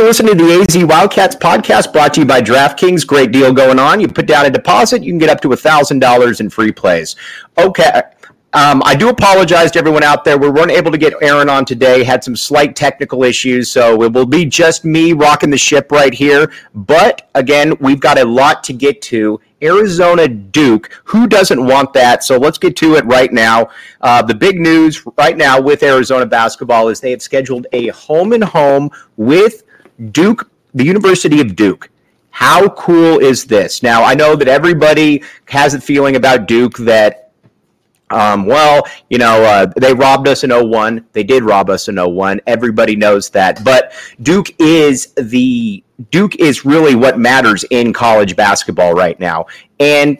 for listening to the AZ Wildcats podcast brought to you by DraftKings. Great deal going on. You put down a deposit, you can get up to $1,000 in free plays. Okay. Um, I do apologize to everyone out there. We weren't able to get Aaron on today. Had some slight technical issues, so it will be just me rocking the ship right here. But again, we've got a lot to get to. Arizona Duke. Who doesn't want that? So let's get to it right now. Uh, the big news right now with Arizona basketball is they have scheduled a home and home with Duke, the University of Duke. How cool is this? Now, I know that everybody has a feeling about Duke that um, well, you know, uh, they robbed us in 01. They did rob us in 01. Everybody knows that. But Duke is the Duke is really what matters in college basketball right now. And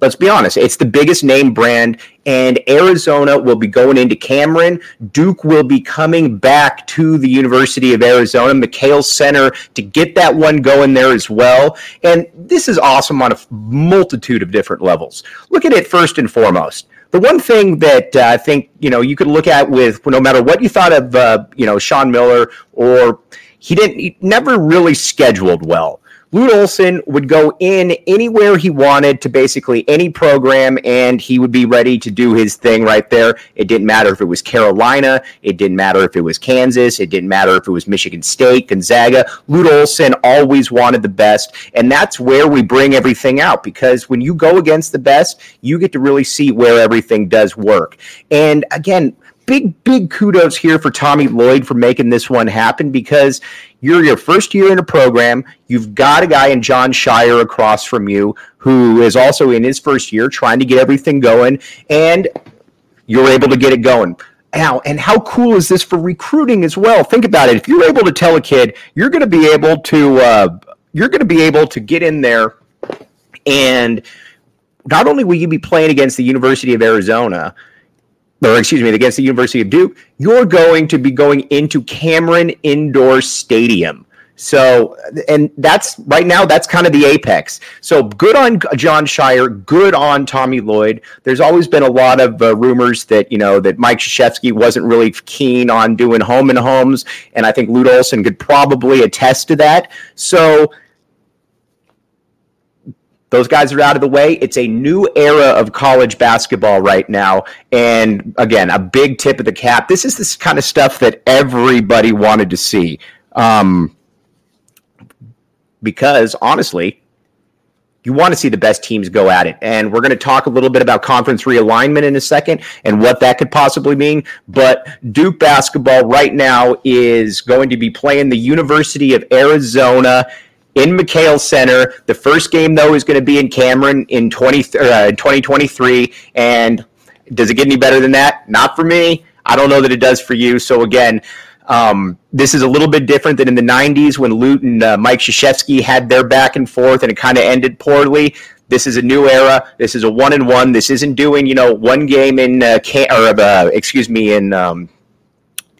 let's be honest, it's the biggest name brand, and Arizona will be going into Cameron. Duke will be coming back to the University of Arizona, McKale Center, to get that one going there as well. And this is awesome on a multitude of different levels. Look at it first and foremost the one thing that uh, I think you know you could look at with no matter what you thought of uh, you know Sean Miller or he didn't he never really scheduled well. Lute Olson would go in anywhere he wanted to basically any program, and he would be ready to do his thing right there. It didn't matter if it was Carolina, it didn't matter if it was Kansas, it didn't matter if it was Michigan State, Gonzaga. Lute Olson always wanted the best, and that's where we bring everything out because when you go against the best, you get to really see where everything does work. And again, big, big kudos here for Tommy Lloyd for making this one happen because you're your first year in a program. You've got a guy in Jon Scheyer across from you who is also in his first year trying to get everything going, and you're able to get it going. Now, and how cool is this for recruiting as well? Think about it. If you're able to tell a kid you're going to be able to, uh, you're going to be able to get in there, and not only will you be playing against the University of Arizona, or excuse me, against the University of Duke, you're going to be going into Cameron Indoor Stadium. So, and that's right now, that's kind of the apex. So, good on Jon Scheyer, good on Tommy Lloyd. There's always been a lot of uh, rumors that, you know, that Mike Krzyzewski wasn't really keen on doing home and homes. And I think Lute Olson could probably attest to that. So, those guys are out of the way. It's a new era of college basketball right now. And again, a big tip of the cap. This is this kind of stuff that everybody wanted to see. Um, because honestly, you want to see the best teams go at it. And we're going to talk a little bit about conference realignment in a second and what that could possibly mean. But Duke basketball right now is going to be playing the University of Arizona in McKale Center. The first game, though, is going to be in Cameron in 20, uh, 2023. And does it get any better than that? Not for me. I don't know that it does for you. So, again, um, this is a little bit different than in the 90s when Lute and uh, Mike Krzyzewski had their back and forth and it kind of ended poorly. This is a new era. This is a one and one. This isn't doing you know one game in uh, or uh, excuse me in. Um,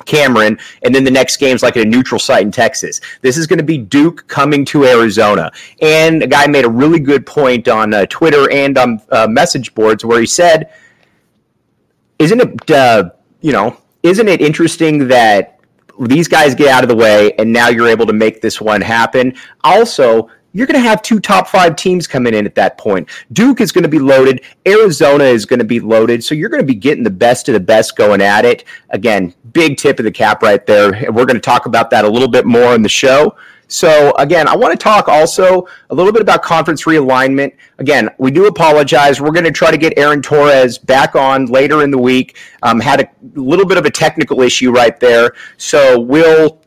Cameron, and then the next game's like at a neutral site in Texas. This is going to be Duke coming to Arizona. And a guy made a really good point on uh, Twitter and on uh, message boards where he said, "Isn't it, uh, you know, isn't it interesting that these guys get out of the way, and now you're able to make this one happen. Also, you're going to have two top five teams coming in at that point. Duke is going to be loaded. Arizona is going to be loaded. So you're going to be getting the best of the best going at it. Again, big tip of the cap right there. And we're going to talk about that a little bit more in the show. So, again, I want to talk also a little bit about conference realignment. Again, we do apologize. We're going to try to get Aaron Torres back on later in the week. Um, had a little bit of a technical issue right there. So, we'll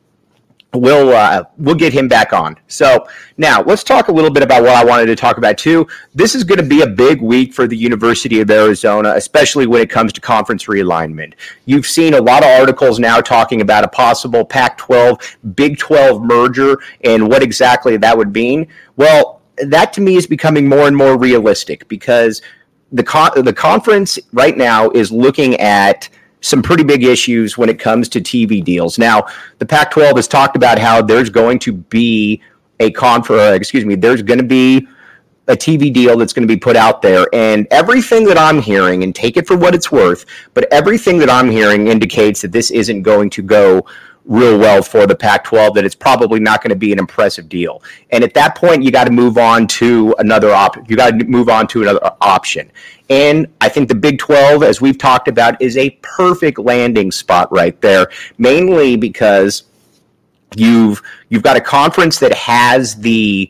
we'll uh, we'll get him back on. So now let's talk a little bit about what I wanted to talk about too. This is going to be a big week for the University of Arizona, especially when it comes to conference realignment. You've seen a lot of articles now talking about a possible Pac-12 Big 12 merger and what exactly that would mean. Well, that to me is becoming more and more realistic because the con- the conference right now is looking at some pretty big issues when it comes to TV deals. Now, the Pac 12 has talked about how there's going to be a confer, uh, excuse me, there's going to be a TV deal that's going to be put out there. And everything that I'm hearing, and take it for what it's worth, but everything that I'm hearing indicates that this isn't going to go real well for the Pac 12, that it's probably not going to be an impressive deal. And at that point, you got to move on to another op. You got to move on to another option. And I think the Big 12, as we've talked about, is a perfect landing spot right there, mainly because you've you've got a conference that has the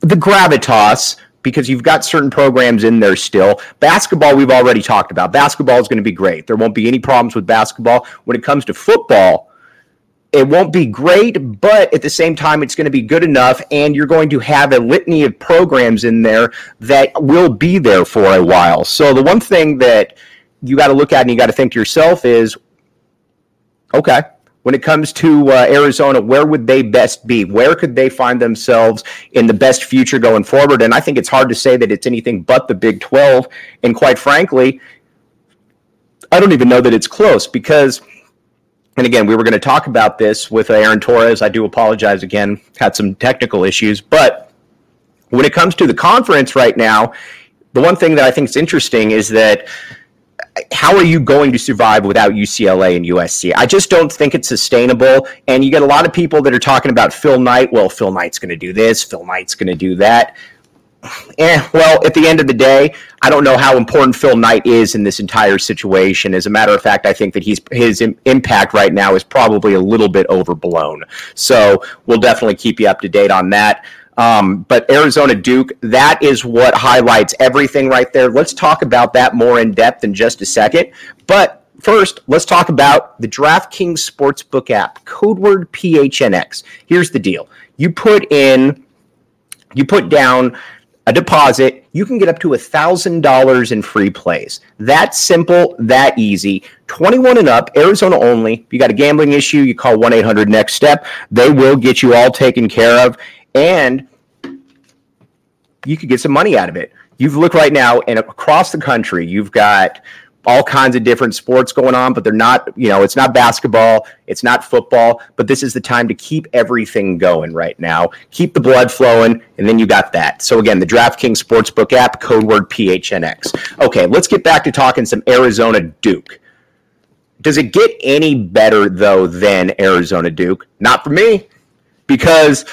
the gravitas because you've got certain programs in there still. Basketball, we've already talked about. Basketball is going to be great. There won't be any problems with basketball. When it comes to football, it won't be great, but at the same time, it's going to be good enough, and you're going to have a litany of programs in there that will be there for a while. So, the one thing that you got to look at and you got to think to yourself is okay, when it comes to uh, Arizona, where would they best be? Where could they find themselves in the best future going forward? And I think it's hard to say that it's anything but the Big 12. And quite frankly, I don't even know that it's close because, and again, we were going to talk about this with Aaron Torres. I do apologize again, had some technical issues. But when it comes to the conference right now, the one thing that I think is interesting is that how are you going to survive without UCLA and USC? I just don't think it's sustainable. And you get a lot of people that are talking about Phil Knight. Well, Phil Knight's going to do this. Phil Knight's going to do that. Eh, well, at the end of the day, I don't know how important Phil Knight is in this entire situation. As a matter of fact, I think that he's his impact right now is probably a little bit overblown. So we'll definitely keep you up to date on that. Um, but Arizona Duke, that is what highlights everything right there. Let's talk about that more in depth in just a second. But first, let's talk about the DraftKings Sportsbook app, code word PHNX. Here's the deal you put in, you put down a deposit, you can get up to $1,000 in free plays. That simple, that easy. 21 and up, Arizona only. If you got a gambling issue, you call 1 800 Next Step. They will get you all taken care of and you could get some money out of it. You've looked right now, and across the country, you've got all kinds of different sports going on, but they're not, you know, it's not basketball, it's not football, but this is the time to keep everything going right now. Keep the blood flowing, and then you got that. So again, the DraftKings Sportsbook app, code word PHNX. Okay, let's get back to talking some Arizona Duke. Does it get any better though than Arizona Duke? Not for me, because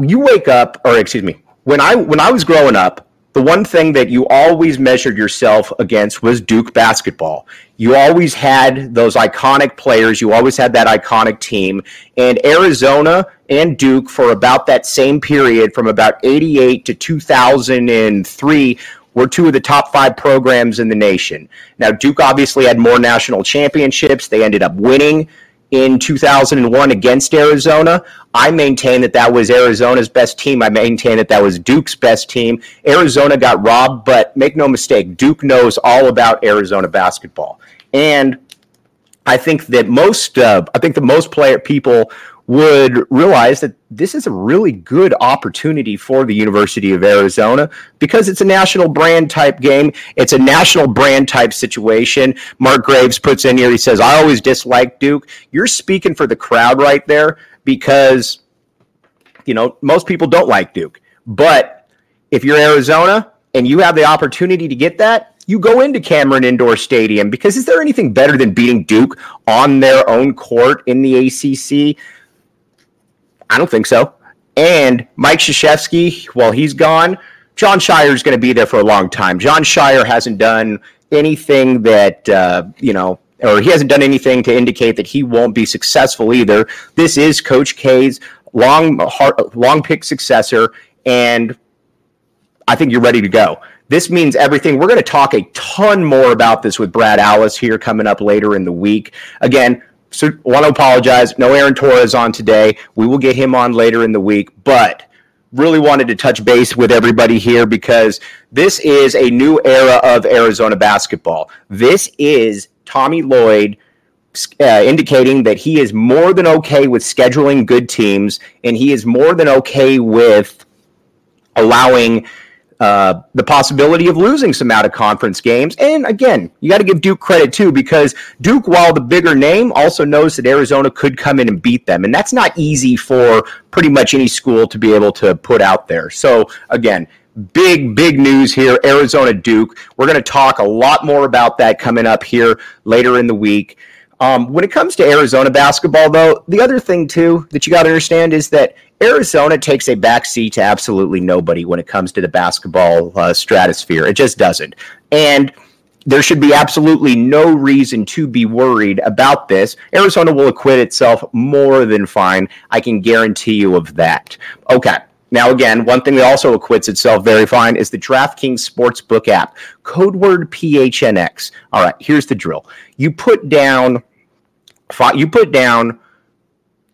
you wake up, or excuse me, when I when I was growing up, the one thing that you always measured yourself against was Duke basketball. You always had those iconic players. You always had that iconic team. And Arizona and Duke, for about that same period, from about 88 to 2003, were two of the top five programs in the nation. Now, Duke obviously had more national championships. They ended up winning in 2001 against Arizona. I maintain that that was Arizona's best team. I maintain that that was Duke's best team. Arizona got robbed, but make no mistake, Duke knows all about Arizona basketball. And I think that most, uh, I think the most player people would realize that this is a really good opportunity for the University of Arizona because it's a national brand type game. It's a national brand type situation. Mark Graves puts in here, he says, I always dislike Duke. You're speaking for the crowd right there because, you know, most people don't like Duke. But if you're Arizona and you have the opportunity to get that, you go into Cameron Indoor Stadium because is there anything better than beating Duke on their own court in the ACC? I don't think so. And Mike Krzyzewski, while he's gone, Jon Scheyer is going to be there for a long time. Jon Scheyer hasn't done anything that, uh, you know, or he hasn't done anything to indicate that he won't be successful either. This is Coach K's long, long pick successor, and I think you're ready to go. This means everything. We're going to talk a ton more about this with Brad Allis here coming up later in the week. Again, so want to apologize. No Aaron Torres on today. We will get him on later in the week, but really wanted to touch base with everybody here because this is a new era of Arizona basketball. This is Tommy Lloyd uh, indicating that he is more than okay with scheduling good teams and he is more than okay with allowing uh, the possibility of losing some out of conference games. And again, you got to give Duke credit too, because Duke, while the bigger name, also knows that Arizona could come in and beat them. And that's not easy for pretty much any school to be able to put out there. So again, big, big news here Arizona Duke. We're going to talk a lot more about that coming up here later in the week. Um, when it comes to Arizona basketball, though, the other thing too that you got to understand is that Arizona takes a backseat to absolutely nobody when it comes to the basketball uh, stratosphere. It just doesn't, and there should be absolutely no reason to be worried about this. Arizona will acquit itself more than fine. I can guarantee you of that. Okay. Now, again, one thing that also acquits itself very fine is the DraftKings Sportsbook app. Code word PHNX. All right, here's the drill. You put down you put down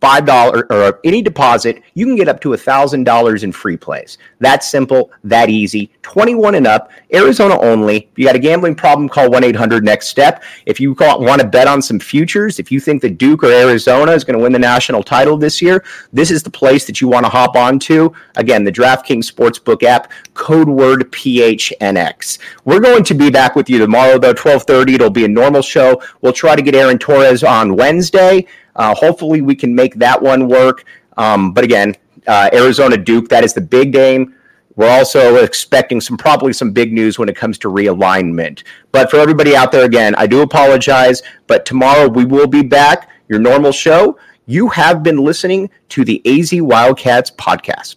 five dollar or any deposit, you can get up to a thousand dollars in free plays. That's simple, that easy. 21 and up, Arizona only. If you got a gambling problem, call 1-800 next step. If you want to bet on some futures, if you think that Duke or Arizona is going to win the national title this year, this is the place that you want to hop onto. Again, the DraftKings Sportsbook app, code word PHNX. We're going to be back with you tomorrow though, 12:30. It'll be a normal show. We'll try to get Aaron Torres on Wednesday. Uh, hopefully, we can make that one work. Um, but again, uh, Arizona Duke, that is the big game. We're also expecting some probably some big news when it comes to realignment. But for everybody out there, again, I do apologize. But tomorrow we will be back, your normal show. You have been listening to the AZ Wildcats podcast.